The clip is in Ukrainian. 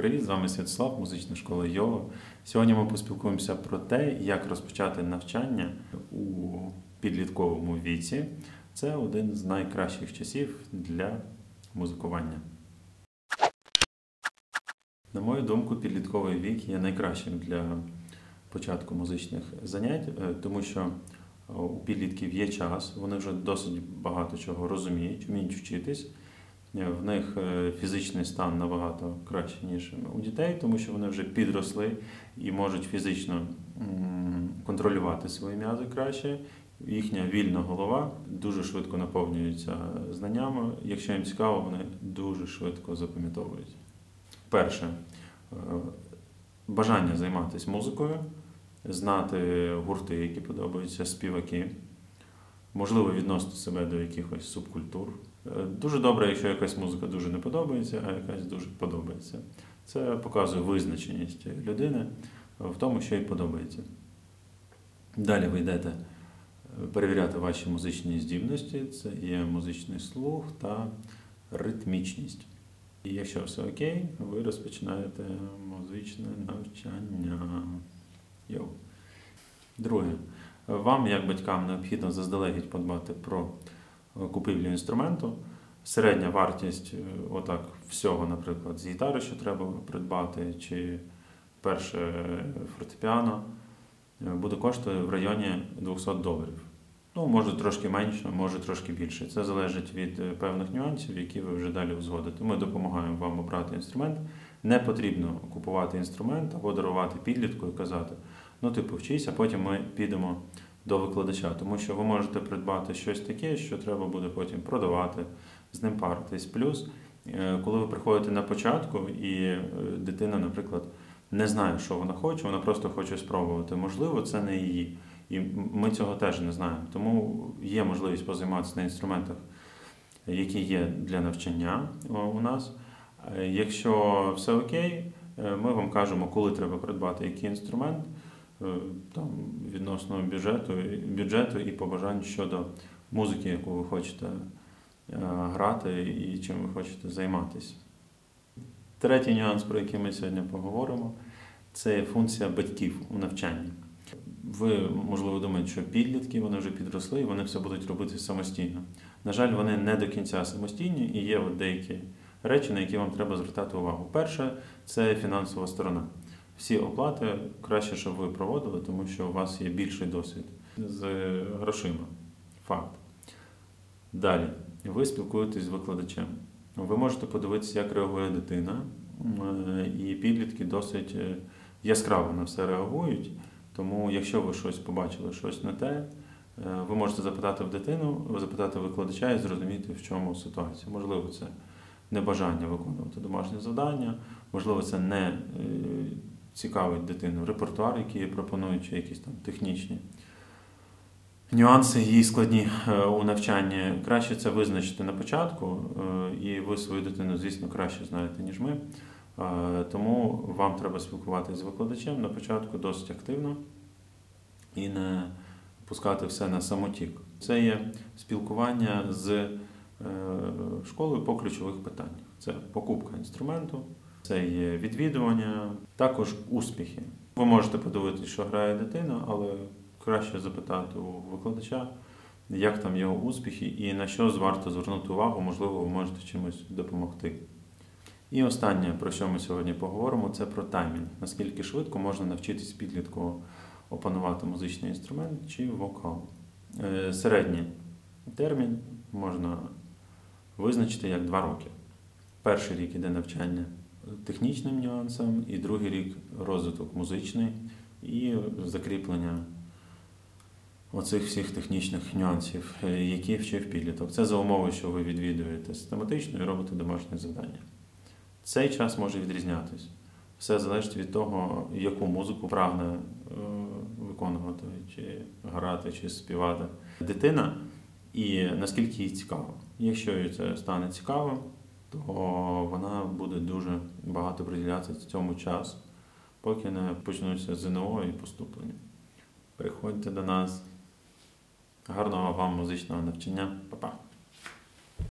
Привіт, з вами Святослав, музична школа Йова. Сьогодні ми поспілкуємося про те, як розпочати навчання у підлітковому віці. Це один з найкращих часів для музикування. На мою думку, підлітковий вік є найкращим для початку музичних занять, е, тому що е, у підлітків є час, вони вже досить багато чого розуміють, вміють вчитись. Е, В них е, фізичний стан набагато краще, ніж у дітей, тому що вони вже підросли і можуть фізично контролювати свої м'язи краще. Їхня вільна голова дуже швидко наповнюється знаннями. Якщо їм цікаво, вони дуже швидко запам'ятовують. Перше е, бажання займатися музикою, знати гурти, які подобаються, співаки, можливо, відносити себе до якихось субкультур. Е, Дуже добре, якщо якась музика дуже не подобається, а якась дуже подобається. Це показує визначеність людини в тому, що їй подобається. Далі ви йдете е, перевіряти ваші музичні здібності, це є музичний слух та ритмічність. І якщо все окей, ви розпочинаєте музичне навчання. Йоу. Друге, вам, як батькам, необхідно заздалегідь подбати про е, купівлю інструменту. Середня вартість е, отак всього, наприклад, з гітари, що треба придбати, чи перше е, фортепіано, буде коштувати в районі 200 доларів. Ну, може трошки менше, може трошки більше. Це залежить від певних нюансів, які ви вже далі узгодите. Ми допомагаємо вам обрати інструмент. Не потрібно купувати інструмент або дарувати підлітку і казати, ну типу вчись, а потім ми підемо до викладача, тому що ви можете придбати щось таке, що треба буде потім продавати, з ним паритись. Плюс, е, коли ви приходите на початку, і е, дитина, наприклад, не знає, що вона хоче, вона просто хоче спробувати. Можливо, це не її. І ми цього теж не знаємо. Тому є можливість позайматися на інструментах, які є для навчання у нас. Е, Якщо все окей, ми вам кажемо, коли треба придбати який інструмент, там, відносно бюджету, бюджету і побажань щодо музики, яку ви хочете е, грати і чим ви хочете займатися. Третій нюанс, про який ми сьогодні поговоримо, це функція батьків у навчанні. Ви, можливо, думаєте, що підлітки, вони вже підросли і вони все будуть робити самостійно. На жаль, вони не до кінця самостійні і є от деякі речі, на які вам треба звертати увагу. Перше це фінансова сторона. Всі оплати краще, щоб ви проводили, тому що у вас є більший досвід з грошима. Факт. Далі, ви спілкуєтесь з викладачем. Ви можете подивитися, як реагує дитина, і підлітки досить е, яскраво на все реагують. Тому, якщо ви щось побачили, щось не те, е, ви можете запитати в дитину, запитати викладача і зрозуміти, в чому ситуація. Можливо, це небажання виконувати домашнє завдання, можливо, це не е, цікавить дитину репертуар, який пропонують, чи якісь там технічні нюанси її складні е, у навчанні. Краще це визначити на початку, е, і ви свою дитину, звісно, краще знаєте, ніж ми. Е, Тому вам треба спілкуватися з викладачем на початку досить активно і не пускати все на самотік. Це є спілкування з школою по ключових питаннях. Це покупка інструменту, це є відвідування, також успіхи. Ви можете подивитися, що грає дитина, але краще запитати у викладача, як там його успіхи і на що варто звернути увагу, можливо, ви можете чимось допомогти. І останнє, про що ми сьогодні поговоримо, це про таймінг. Наскільки швидко можна навчитись підлітку опанувати музичний інструмент чи вокал. Е, Середній термін можна визначити як два роки. Перший рік іде навчання технічним нюансам, і другий рік розвиток музичний і закріплення оцих всіх технічних нюансів, які вчив підліток. Це за умови, що ви відвідуєте систематично і робите домашнє завдання. Цей час може відрізнятись. Все залежить від того, яку музику прагне е, виконувати, чи грати, чи співати дитина, і наскільки їй цікаво. Якщо їй це стане цікавим, то вона буде дуже багато приділятися цьому часу, поки не почнуться ЗНО і поступлення. Приходьте до нас. Гарного вам музичного навчання. Па-па!